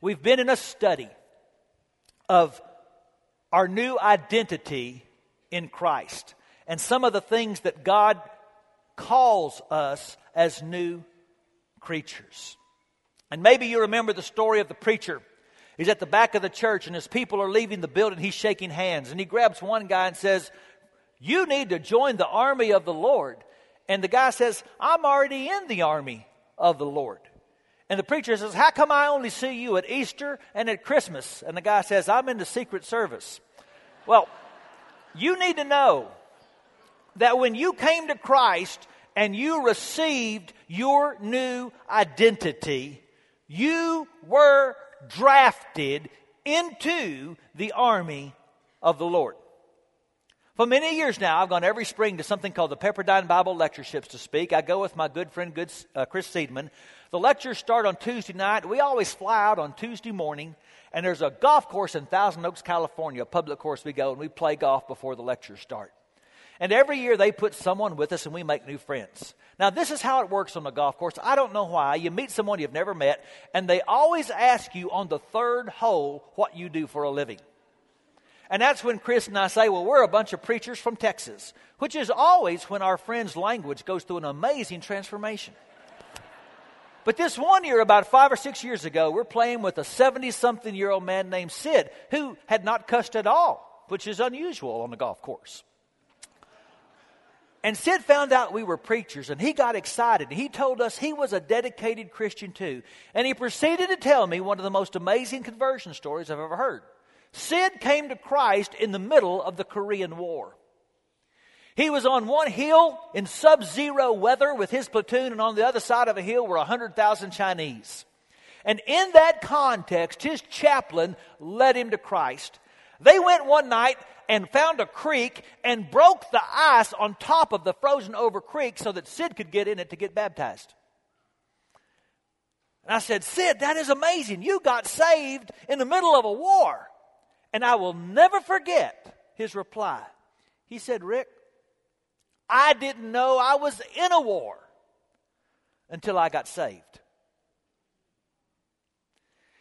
We've been in a study of our new identity in Christ and some of the things that God calls us as new creatures. And maybe you remember the story of the preacher. He's at the back of the church, and as people are leaving the building, he's shaking hands. And he grabs one guy and says, You need to join the army of the Lord. And the guy says, I'm already in the army of the Lord. And the preacher says, How come I only see you at Easter and at Christmas? And the guy says, I'm in the Secret Service. Well, you need to know that when you came to Christ and you received your new identity, you were drafted into the army of the Lord. For many years now, I've gone every spring to something called the Pepperdine Bible Lectureships to speak. I go with my good friend, good, uh, Chris Seidman. The lectures start on Tuesday night. We always fly out on Tuesday morning, and there's a golf course in Thousand Oaks, California, a public course we go, and we play golf before the lectures start. And every year they put someone with us and we make new friends. Now, this is how it works on the golf course. I don't know why. You meet someone you've never met, and they always ask you on the third hole what you do for a living. And that's when Chris and I say, well, we're a bunch of preachers from Texas, which is always when our friend's language goes through an amazing transformation. But this one year, about five or six years ago, we're playing with a 70 something year old man named Sid who had not cussed at all, which is unusual on the golf course. And Sid found out we were preachers and he got excited. He told us he was a dedicated Christian too. And he proceeded to tell me one of the most amazing conversion stories I've ever heard. Sid came to Christ in the middle of the Korean War. He was on one hill in sub zero weather with his platoon, and on the other side of a hill were 100,000 Chinese. And in that context, his chaplain led him to Christ. They went one night and found a creek and broke the ice on top of the frozen over creek so that Sid could get in it to get baptized. And I said, Sid, that is amazing. You got saved in the middle of a war. And I will never forget his reply. He said, Rick, I didn't know I was in a war until I got saved.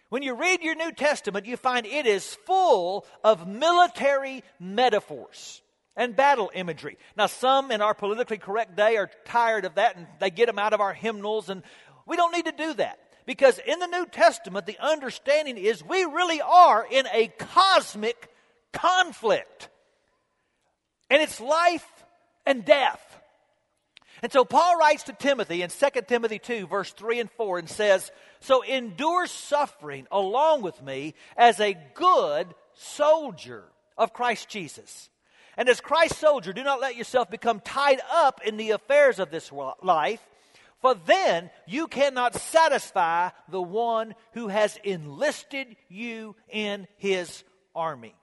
When you read your New Testament, you find it is full of military metaphors and battle imagery. Now, some in our politically correct day are tired of that and they get them out of our hymnals, and we don't need to do that. Because in the New Testament, the understanding is we really are in a cosmic conflict. And it's life and death. And so Paul writes to Timothy in 2 Timothy 2, verse 3 and 4, and says, So endure suffering along with me as a good soldier of Christ Jesus. And as Christ's soldier, do not let yourself become tied up in the affairs of this life for then you cannot satisfy the one who has enlisted you in his army.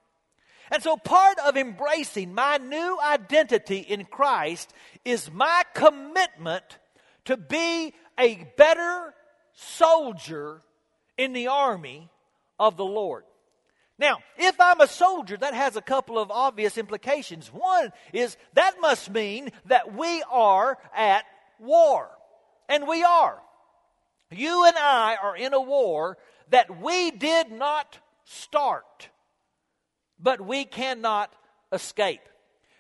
And so, part of embracing my new identity in Christ is my commitment to be a better soldier in the army of the Lord. Now, if I'm a soldier, that has a couple of obvious implications. One is that must mean that we are at war. And we are. You and I are in a war that we did not start, but we cannot escape.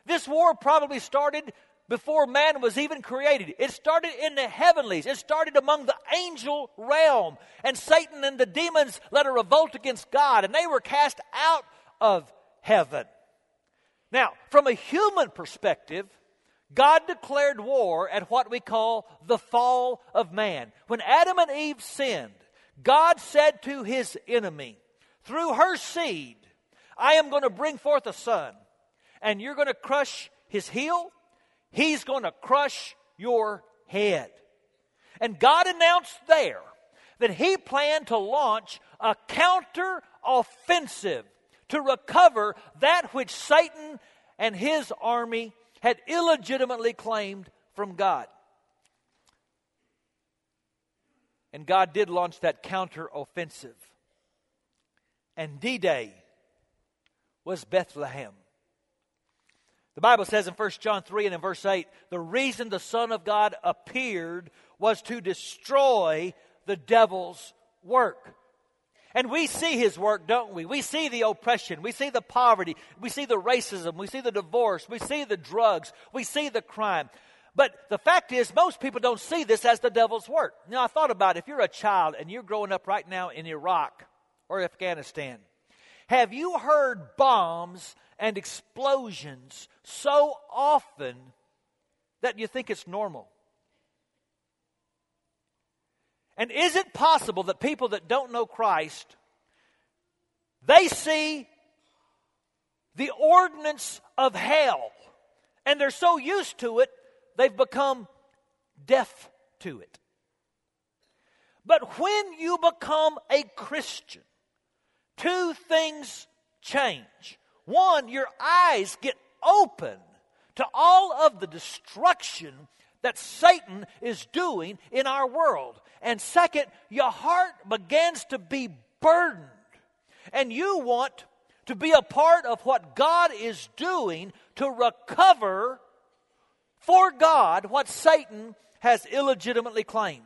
This war probably started before man was even created. It started in the heavenlies. It started among the angel realm. And Satan and the demons led a revolt against God, and they were cast out of heaven. Now, from a human perspective, God declared war at what we call the fall of man. When Adam and Eve sinned, God said to his enemy, through her seed, I am going to bring forth a son, and you're going to crush his heel, he's going to crush your head. And God announced there that he planned to launch a counter offensive to recover that which Satan and his army had illegitimately claimed from God. And God did launch that counter-offensive. And D Day was Bethlehem. The Bible says in 1 John 3 and in verse 8 the reason the Son of God appeared was to destroy the devil's work. And we see his work, don't we? We see the oppression. We see the poverty. We see the racism. We see the divorce. We see the drugs. We see the crime. But the fact is, most people don't see this as the devil's work. Now, I thought about it. if you're a child and you're growing up right now in Iraq or Afghanistan, have you heard bombs and explosions so often that you think it's normal? And is it possible that people that don't know Christ, they see the ordnance of hell and they're so used to it, they've become deaf to it. But when you become a Christian, two things change. One, your eyes get open to all of the destruction that Satan is doing in our world. And second, your heart begins to be burdened. And you want to be a part of what God is doing to recover for God what Satan has illegitimately claimed.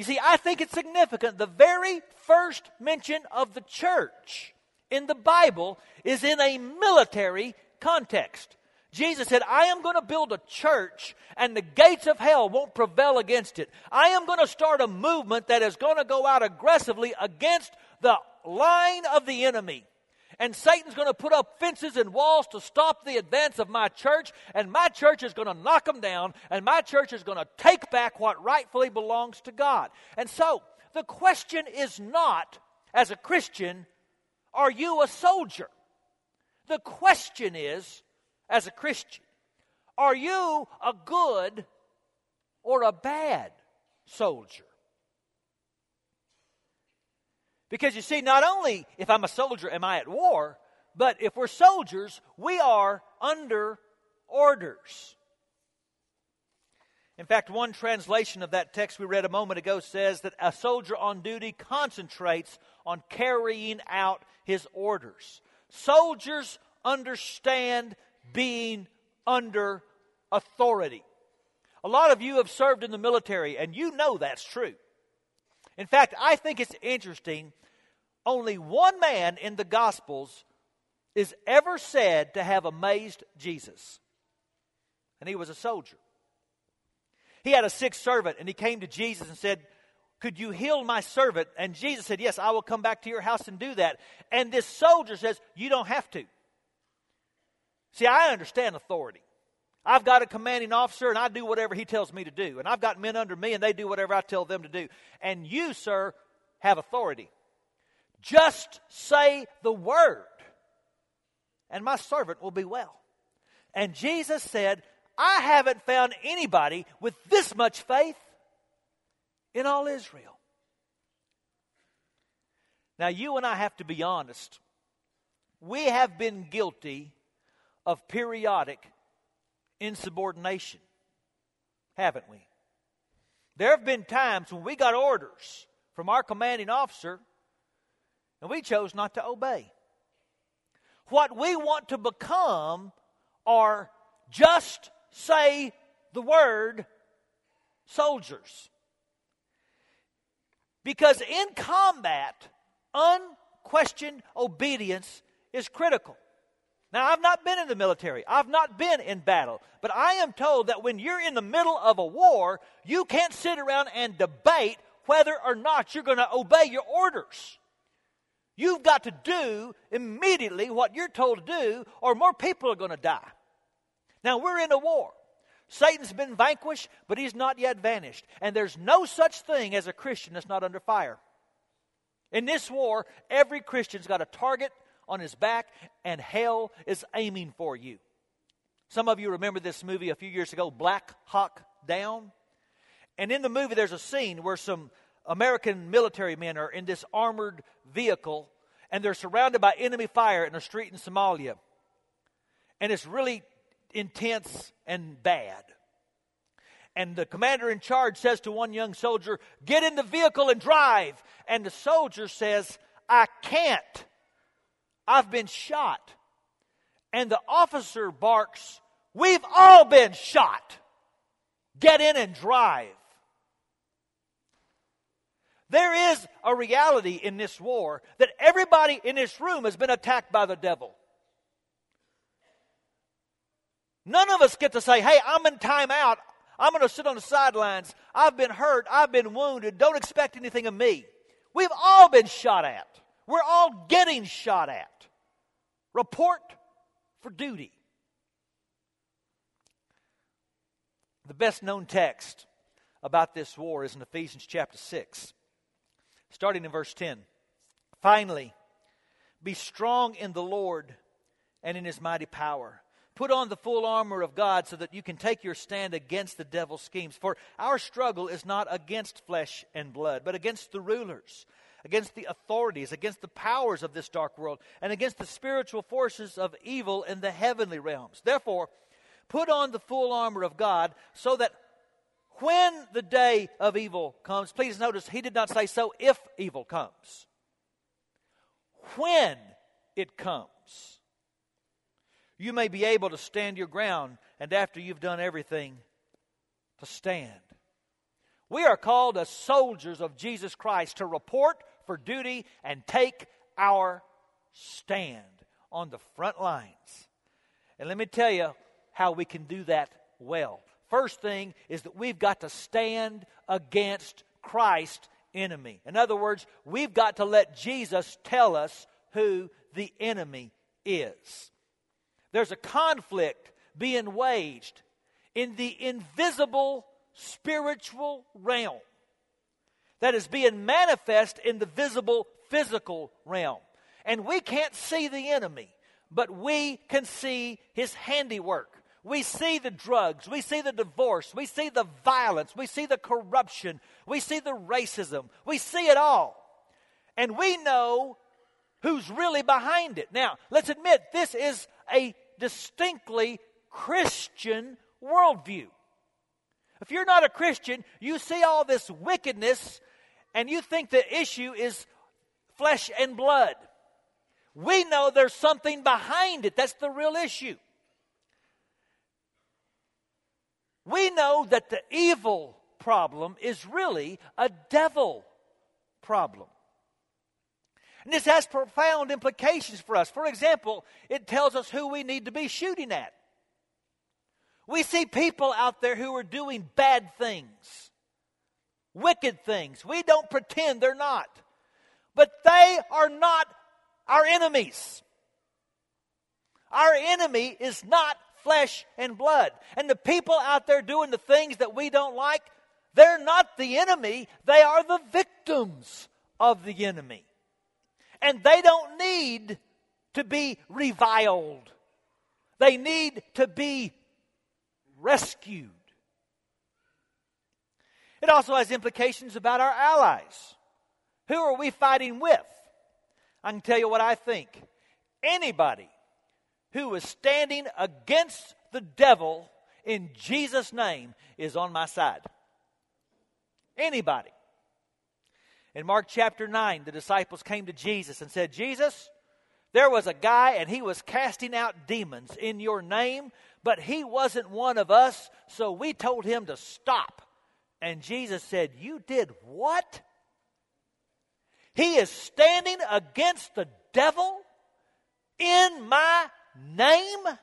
You see, I think it's significant. The very first mention of the church in the Bible is in a military context. Jesus said, I am going to build a church and the gates of hell won't prevail against it. I am going to start a movement that is going to go out aggressively against the line of the enemy. And Satan's going to put up fences and walls to stop the advance of my church, and my church is going to knock them down, and my church is going to take back what rightfully belongs to God. And so, the question is not, as a Christian, are you a soldier? The question is, as a Christian? Are you a good or a bad soldier? Because you see, not only if I'm a soldier am I at war, but if we're soldiers, we are under orders. In fact, one translation of that text we read a moment ago says that a soldier on duty concentrates on carrying out his orders. Soldiers understand being under authority. A lot of you have served in the military, and you know that's true. In fact, I think it's interesting. Only one man in the Gospels is ever said to have amazed Jesus, and he was a soldier. He had a sick servant, and he came to Jesus and said, Could you heal my servant? And Jesus said, Yes, I will come back to your house and do that. And this soldier says, You don't have to. See, I understand authority. I've got a commanding officer and I do whatever he tells me to do. And I've got men under me and they do whatever I tell them to do. And you, sir, have authority. Just say the word and my servant will be well. And Jesus said, I haven't found anybody with this much faith in all Israel. Now, you and I have to be honest. We have been guilty of periodic insubordination, haven't we? There have been times when we got orders from our commanding officer and we chose not to obey. What we want to become are just say the word soldiers. Because in combat, unquestioned obedience is critical. Now, I've not been in the military. I've not been in battle. But I am told that when you're in the middle of a war, you can't sit around and debate whether or not you're going to obey your orders. You've got to do immediately what you're told to do, or more people are going to die. Now, we're in a war. Satan's been vanquished, but he's not yet vanished. And there's no such thing as a Christian that's not under fire. In this war, every Christian's got a target on his back, and hell is aiming for you. Some of you remember this movie a few years ago, Black Hawk Down. And in the movie, there's a scene where some American military men are in this armored vehicle and they're surrounded by enemy fire in a street in Somalia. And it's really intense and bad. And the commander in charge says to one young soldier, Get in the vehicle and drive. And the soldier says, I can't. I've been shot. And the officer barks, We've all been shot. Get in and drive. There is a reality in this war that everybody in this room has been attacked by the devil. None of us get to say, hey, I'm in timeout. I'm going to sit on the sidelines. I've been hurt. I've been wounded. Don't expect anything of me. We've all been shot at. We're all getting shot at. Report for duty. The best known text about this war is in Ephesians chapter 6, starting in verse 10. Finally, be strong in the Lord and in his mighty power. Put on the full armor of God so that you can take your stand against the devil's schemes. For our struggle is not against flesh and blood, but against the rulers, against the authorities, against the powers of this dark world, and against the spiritual forces of evil in the heavenly realms. Therefore, put on the full armor of God so that when the day of evil comes, please notice he did not say so if evil comes. When it comes, you may be able to stand your ground, and after you've done everything, to stand. We are called as soldiers of Jesus Christ to report for duty and take our stand on the front lines. And let me tell you how we can do that well. First thing is that we've got to stand against Christ's enemy. In other words, we've got to let Jesus tell us who the enemy is. There's a conflict being waged in the invisible spiritual realm that is being manifest in the visible physical realm. And we can't see the enemy, but we can see his handiwork. We see the drugs, we see the divorce, we see the violence, we see the corruption, we see the racism, we see it all. And we know who's really behind it. Now, let's admit this is a distinctly Christian worldview. If you're not a Christian, you see all this wickedness and you think the issue is flesh and blood. We know there's something behind it. That's the real issue. We know that the evil problem is really a devil problem. And this has profound implications for us. For example, it tells us who we need to be shooting at. We see people out there who are doing bad things, wicked things. We don't pretend they're not. But they are not our enemies. Our enemy is not flesh and blood. And the people out there doing the things that we don't like, they're not the enemy, they are the victims of the enemy. And they don't need to be reviled, they need to be rescued. It also has implications about our allies. Who are we fighting with? I can tell you what I think. Anybody who is standing against the devil in Jesus' name is on my side. Anybody. In Mark chapter 9, the disciples came to Jesus and said, Jesus, there was a guy and he was casting out demons in your name, but he wasn't one of us, so we told him to stop. And Jesus said, You did what? He is standing against the devil in my name?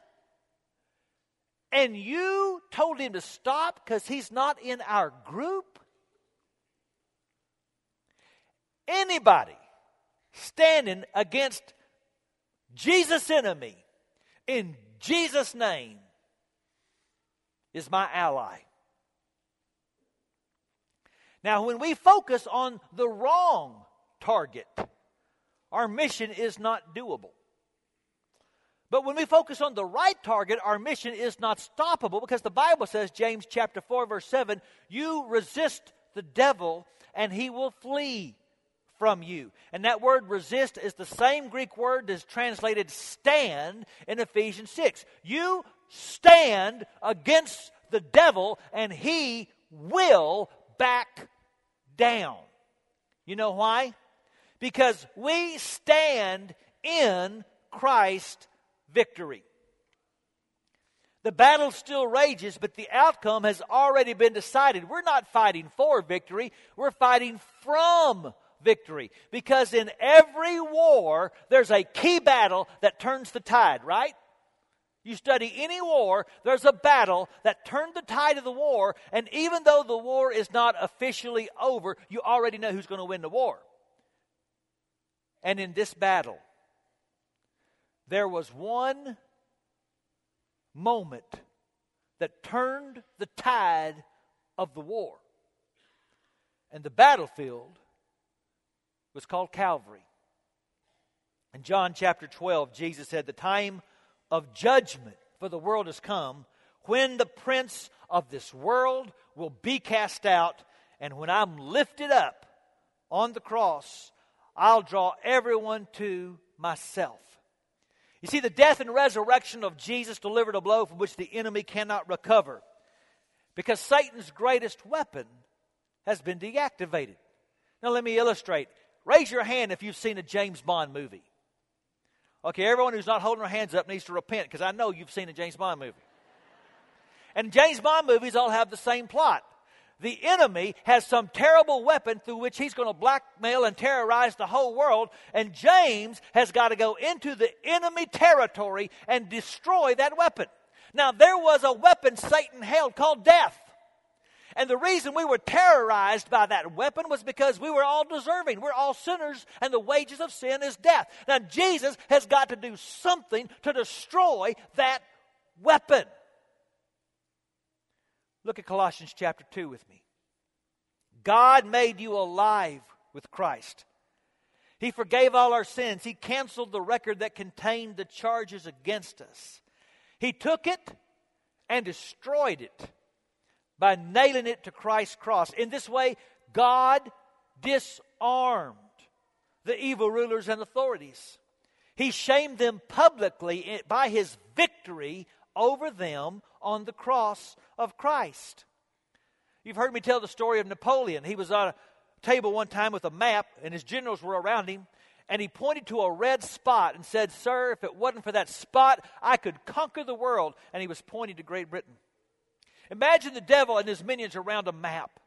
And you told him to stop because he's not in our group? anybody standing against Jesus' enemy in Jesus' name is my ally. Now, when we focus on the wrong target, our mission is not doable. But when we focus on the right target, our mission is not stoppable because the Bible says, James chapter 4, verse 7, you resist the devil and he will flee from you. And that word resist is the same Greek word that's translated stand in Ephesians 6. You stand against the devil and he will back down. You know why? Because we stand in Christ's victory. The battle still rages, but the outcome has already been decided. We're not fighting for victory, we're fighting from victory. Because in every war, there's a key battle that turns the tide, right? You study any war, there's a battle that turned the tide of the war, and even though the war is not officially over, you already know who's going to win the war. And in this battle, there was one moment that turned the tide of the war. And the battlefield was called Calvary. In John chapter 12, Jesus said, The time of judgment for the world has come when the prince of this world will be cast out, and when I'm lifted up on the cross, I'll draw everyone to myself. You see, the death and resurrection of Jesus delivered a blow from which the enemy cannot recover because Satan's greatest weapon has been deactivated. Now, let me illustrate. Raise your hand if you've seen a James Bond movie. Okay, everyone who's not holding their hands up needs to repent because I know you've seen a James Bond movie. And James Bond movies all have the same plot. The enemy has some terrible weapon through which he's going to blackmail and terrorize the whole world, and James has got to go into the enemy territory and destroy that weapon. Now, there was a weapon Satan held called death. And the reason we were terrorized by that weapon was because we were all deserving. We're all sinners, and the wages of sin is death. Now, Jesus has got to do something to destroy that weapon. Look at Colossians chapter 2 with me. God made you alive with Christ. He forgave all our sins. He canceled the record that contained the charges against us. He took it and destroyed it by nailing it to Christ's cross. In this way, God disarmed the evil rulers and authorities. He shamed them publicly by his victory over them on the cross of Christ. You've heard me tell the story of Napoleon. He was on a table one time with a map, and his generals were around him, and he pointed to a red spot and said, Sir, if it wasn't for that spot, I could conquer the world. And he was pointing to Great Britain. Imagine the devil and his minions around a map.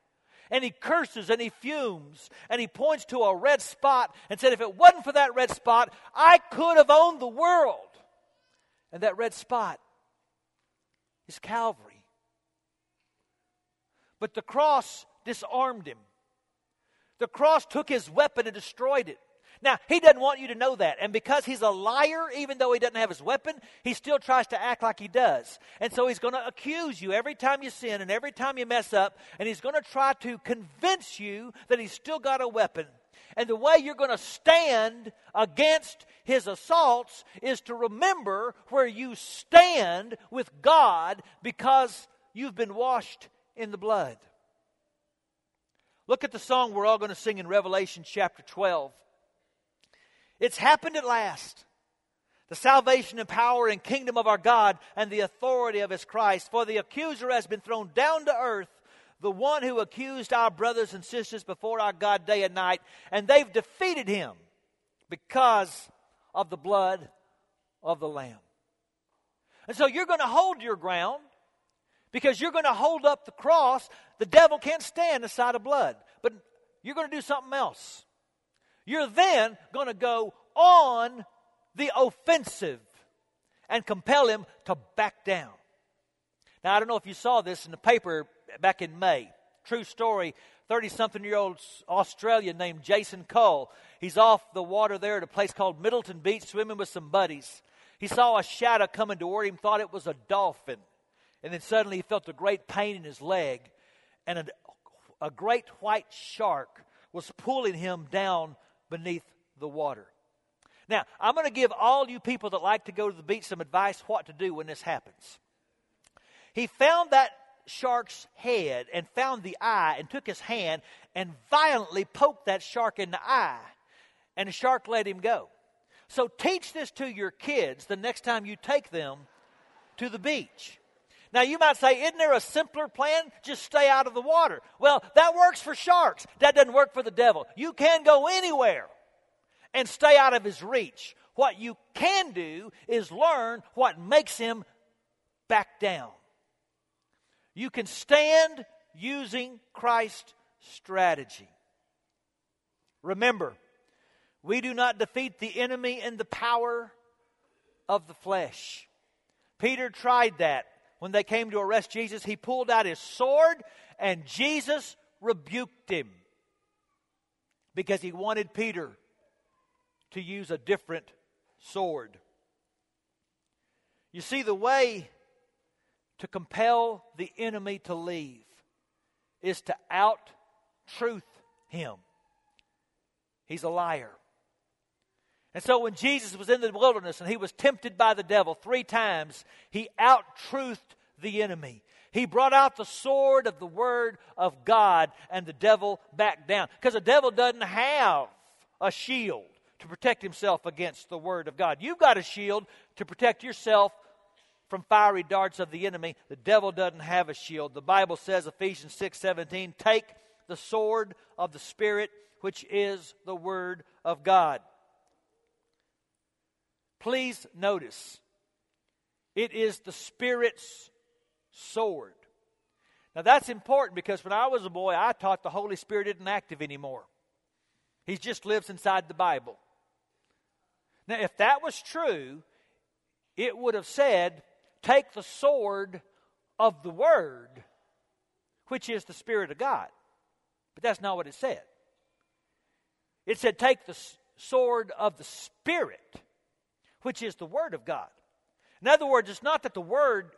And he curses and he fumes and he points to a red spot and said, If it wasn't for that red spot, I could have owned the world. And that red spot is Calvary. But the cross disarmed him. The cross took his weapon and destroyed it. Now, he doesn't want you to know that. And because he's a liar, even though he doesn't have his weapon, he still tries to act like he does. And so he's going to accuse you every time you sin and every time you mess up. And he's going to try to convince you that he's still got a weapon. And the way you're going to stand against his assaults is to remember where you stand with God because you've been washed in the blood. Look at the song we're all going to sing in Revelation chapter 12. It's happened at last. The salvation and power and kingdom of our God and the authority of his Christ. For the accuser has been thrown down to earth, the one who accused our brothers and sisters before our God day and night, and they've defeated him because of the blood of the Lamb. And so you're going to hold your ground because you're going to hold up the cross. The devil can't stand the sight of blood, but you're going to do something else. You're then going to go on the offensive and compel him to back down. Now, I don't know if you saw this in the paper back in May. True story 30 something year old Australian named Jason Cole. He's off the water there at a place called Middleton Beach swimming with some buddies. He saw a shadow coming toward him, thought it was a dolphin. And then suddenly he felt a great pain in his leg. And a, a great white shark was pulling him down beneath the water. Now, I'm going to give all you people that like to go to the beach some advice what to do when this happens. He found that shark's head and found the eye and took his hand and violently poked that shark in the eye, and the shark let him go. So teach this to your kids the next time you take them to the beach. Now, you might say, isn't there a simpler plan? Just stay out of the water. Well, that works for sharks. That doesn't work for the devil. You can go anywhere and stay out of his reach. What you can do is learn what makes him back down. You can stand using Christ's strategy. Remember, we do not defeat the enemy in the power of the flesh. Peter tried that when they came to arrest Jesus. He pulled out his sword, and Jesus rebuked him because he wanted Peter to use a different sword. You see, the way to compel the enemy to leave is to out truth him. He's a liar. And so when Jesus was in the wilderness and he was tempted by the devil three times, he out truthed the enemy. He brought out the sword of the word of God and the devil backed down. Because the devil doesn't have a shield to protect himself against the word of God. You've got a shield to protect yourself from fiery darts of the enemy. The devil doesn't have a shield. The Bible says, Ephesians 6 17, take the sword of the Spirit, which is the word of God. Please notice, it is the Spirit's sword. Now that's important because when I was a boy, I taught the Holy Spirit isn't active anymore. He just lives inside the Bible. Now, if that was true, it would have said, Take the sword of the Word, which is the Spirit of God. But that's not what it said. It said, Take the sword of the Spirit, which is the Word of God. In other words, it's not that the Word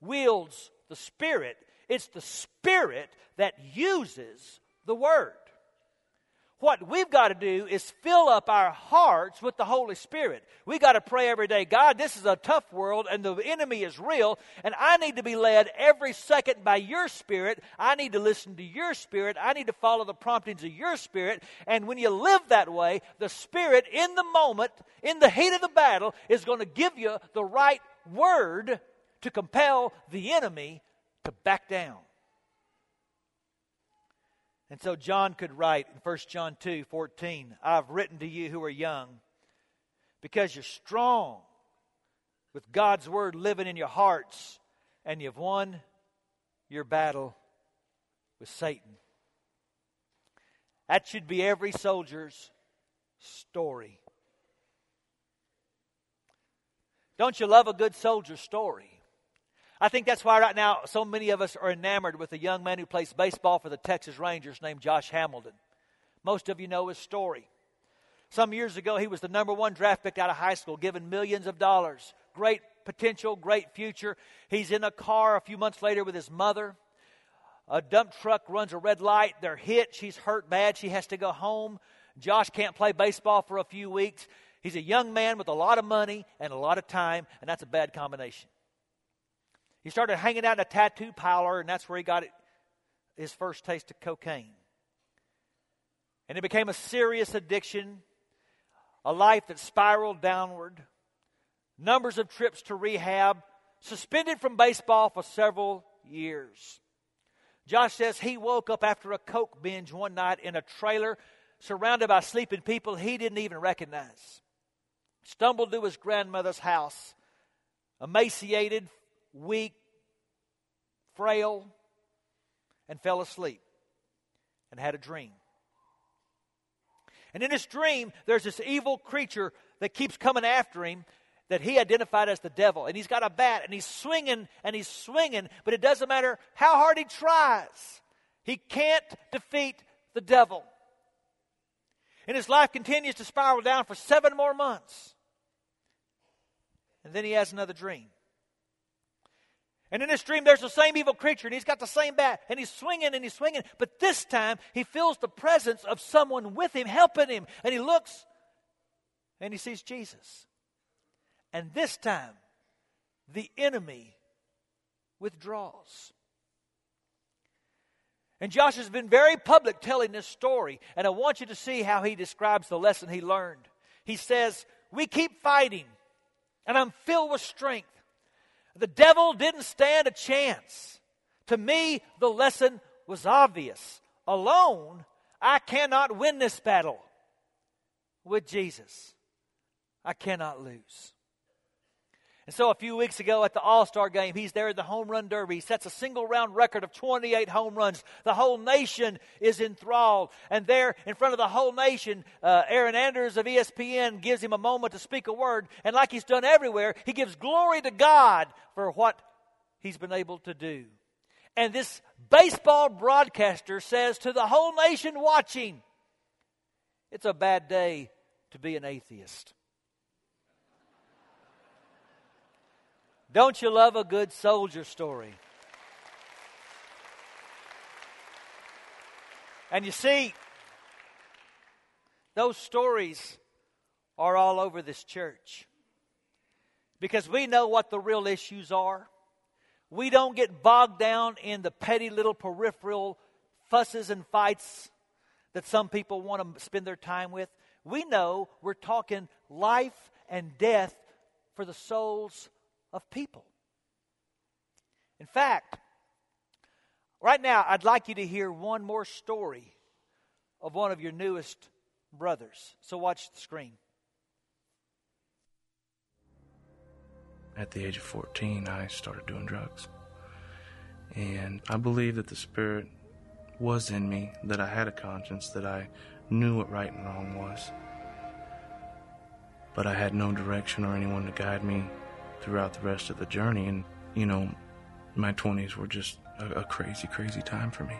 wields the Spirit, it's the Spirit that uses the Word. What we've got to do is fill up our hearts with the Holy Spirit. We've got to pray every day God, this is a tough world and the enemy is real, and I need to be led every second by your Spirit. I need to listen to your Spirit. I need to follow the promptings of your Spirit. And when you live that way, the Spirit in the moment, in the heat of the battle, is going to give you the right word to compel the enemy to back down. And so John could write in 1 John 2 14, I've written to you who are young because you're strong with God's word living in your hearts and you've won your battle with Satan. That should be every soldier's story. Don't you love a good soldier story? I think that's why right now so many of us are enamored with a young man who plays baseball for the Texas Rangers named Josh Hamilton. Most of you know his story. Some years ago, he was the number one draft pick out of high school, given millions of dollars. Great potential, great future. He's in a car a few months later with his mother. A dump truck runs a red light. They're hit. She's hurt bad. She has to go home. Josh can't play baseball for a few weeks. He's a young man with a lot of money and a lot of time, and that's a bad combination. He started hanging out in a tattoo parlor, and that's where he got it, his first taste of cocaine. And it became a serious addiction, a life that spiraled downward, numbers of trips to rehab, suspended from baseball for several years. Josh says he woke up after a coke binge one night in a trailer surrounded by sleeping people he didn't even recognize. Stumbled to his grandmother's house, emaciated, weak, frail, and fell asleep and had a dream. And in his dream, there's this evil creature that keeps coming after him that he identified as the devil. And he's got a bat and he's swinging and he's swinging, but it doesn't matter how hard he tries, he can't defeat the devil. And his life continues to spiral down for seven more months. And then he has another dream. And in this dream, there's the same evil creature, and he's got the same bat, and he's swinging and he's swinging. But this time, he feels the presence of someone with him, helping him. And he looks and he sees Jesus. And this time, the enemy withdraws. And Josh has been very public telling this story, and I want you to see how he describes the lesson he learned. He says, We keep fighting, and I'm filled with strength. The devil didn't stand a chance. To me, the lesson was obvious. Alone, I cannot win this battle. With Jesus, I cannot lose. And so a few weeks ago at the All Star game, he's there at the home run derby. He sets a single round record of 28 home runs. The whole nation is enthralled. And there in front of the whole nation, uh, Erin Andrews of ESPN gives him a moment to speak a word. And like he's done everywhere, he gives glory to God for what he's been able to do. And this baseball broadcaster says to the whole nation watching, It's a bad day to be an atheist. Don't you love a good soldier story? And you see, those stories are all over this church because we know what the real issues are. We don't get bogged down in the petty little peripheral fusses and fights that some people want to spend their time with. We know we're talking life and death for the souls of people. In fact, right now, I'd like you to hear one more story of one of your newest brothers. So watch the screen. at the age of 14, I started doing drugs. And I believe that the Spirit was in me, that I had a conscience, that I knew what right and wrong was. But I had no direction or anyone to guide me throughout the rest of the journey. And, you know, my 20s were just a, a crazy, crazy time for me.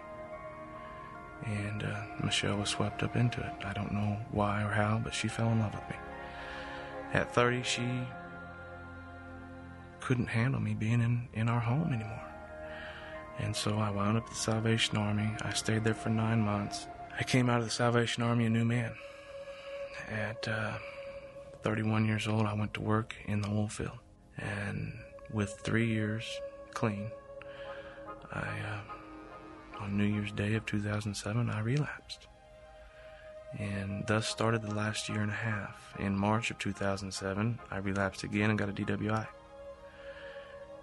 And uh, Michelle was swept up into it. I don't know why or how, but she fell in love with me. At 30, she couldn't handle me being in, in our home anymore. And so I wound up at the Salvation Army. I stayed there for nine months. I came out of the Salvation Army a new man. At uh, 31 years old, I went to work in the oil field. And with three years clean, I, uh, on New Year's Day of 2007, I relapsed. And thus started the last year and a half. In March of 2007, I relapsed again and got a DWI.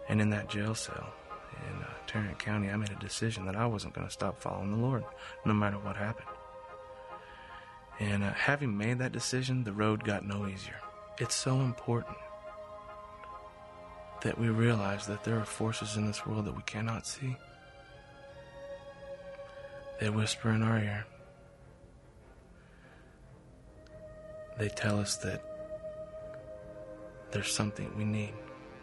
And in that jail cell in uh, Tarrant County, I made a decision that I wasn't going to stop following the Lord, no matter what happened. And uh, having made that decision, the road got no easier. It's so important that we realize that there are forces in this world that we cannot see. They whisper in our ear. They tell us that there's something we need.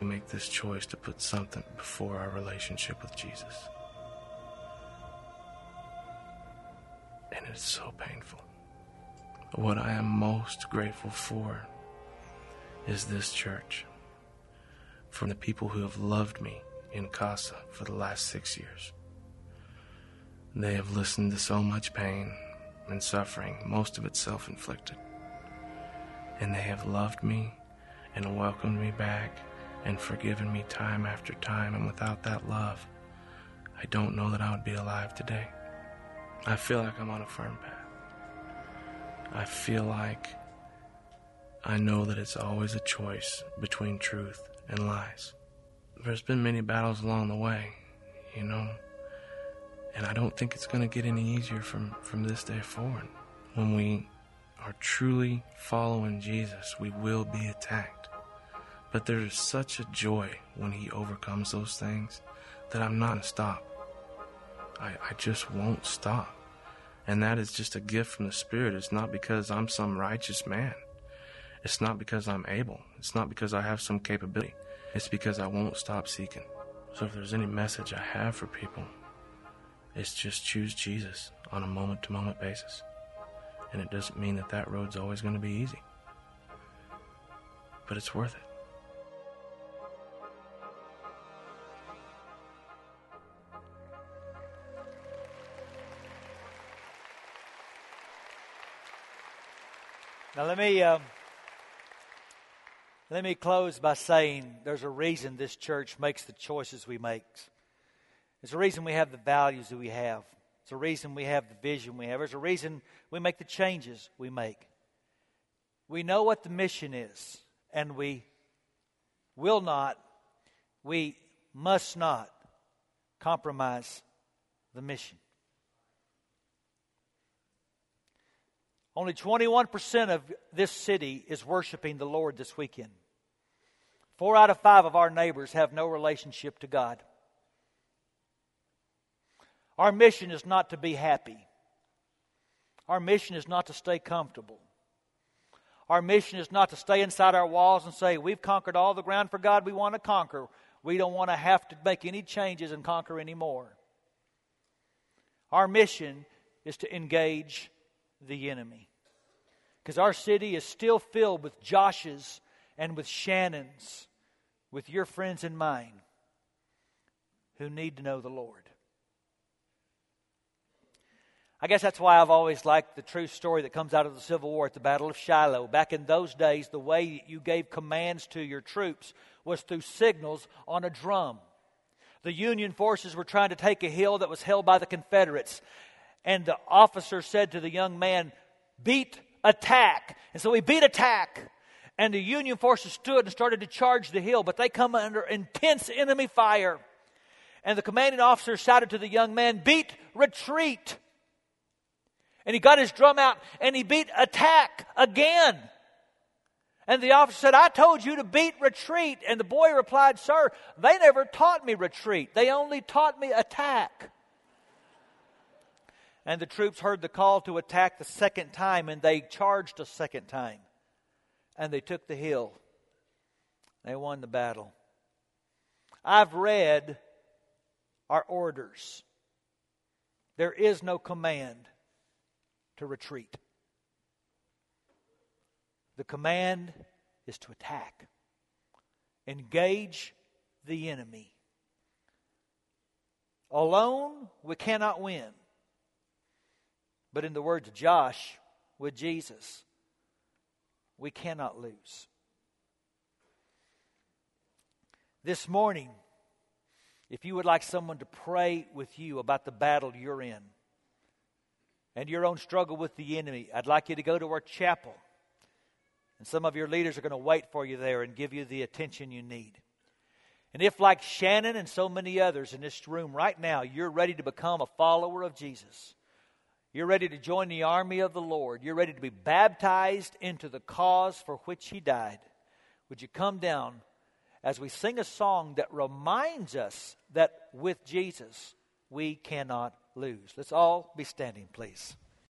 We make this choice to put something before our relationship with Jesus. And it's so painful. What I am most grateful for is this church, from the people who have loved me in Casa for the last six years. They have listened to so much pain and suffering, most of it self inflicted. And they have loved me and welcomed me back and forgiven me time after time, and without that love, I don't know that I would be alive today. I feel like I'm on a firm path. I feel like I know that it's always a choice between truth and lies. There's been many battles along the way, you know, and I don't think it's going to get any easier from, from this day forward. When we are truly following Jesus, we will be attacked. But there is such a joy when he overcomes those things that I'm not going to stop. I, I just won't stop. And that is just a gift from the Spirit. It's not because I'm some righteous man. It's not because I'm able. It's not because I have some capability. It's because I won't stop seeking. So if there's any message I have for people, it's just choose Jesus on a moment to moment basis. And it doesn't mean that that road's always going to be easy. But it's worth it. Now let me um, let me close by saying there's a reason this church makes the choices we make. There's a reason we have the values that we have. It's a reason we have the vision we have. There's a reason we make the changes we make. We know what the mission is, and we will not, we must not compromise the mission. Only 21% of this city is worshiping the Lord this weekend. Four out of five of our neighbors have no relationship to God. Our mission is not to be happy. Our mission is not to stay comfortable. Our mission is not to stay inside our walls and say, We've conquered all the ground for God we want to conquer. We don't want to have to make any changes and conquer anymore. Our mission is to engage the enemy. Because our city is still filled with Joshes and with Shannons, with your friends and mine, who need to know the Lord. I guess that's why I've always liked the true story that comes out of the Civil War at the Battle of Shiloh. Back in those days, the way you gave commands to your troops was through signals on a drum. The Union forces were trying to take a hill that was held by the Confederates. And the officer said to the young man, Beat attack. And so he beat attack. And the Union forces stood and started to charge the hill, but they come under intense enemy fire. And the commanding officer shouted to the young man, Beat retreat. And he got his drum out and he beat attack again. And the officer said, I told you to beat retreat. And the boy replied, Sir, they never taught me retreat. They only taught me attack. And the troops heard the call to attack the second time, and they charged a second time. And they took the hill. They won the battle. I've read our orders. There is no command to retreat. The command is to attack, engage the enemy. Alone, we cannot win. But in the words of Josh, with Jesus, we cannot lose. This morning, if you would like someone to pray with you about the battle you're in and your own struggle with the enemy, I'd like you to go to our chapel. And some of your leaders are going to wait for you there and give you the attention you need. And if, like Shannon and so many others in this room right now, you're ready to become a follower of Jesus, you're ready to join the army of the Lord, you're ready to be baptized into the cause for which He died, would you come down as we sing a song that reminds us that with Jesus we cannot lose? Let's all be standing, please.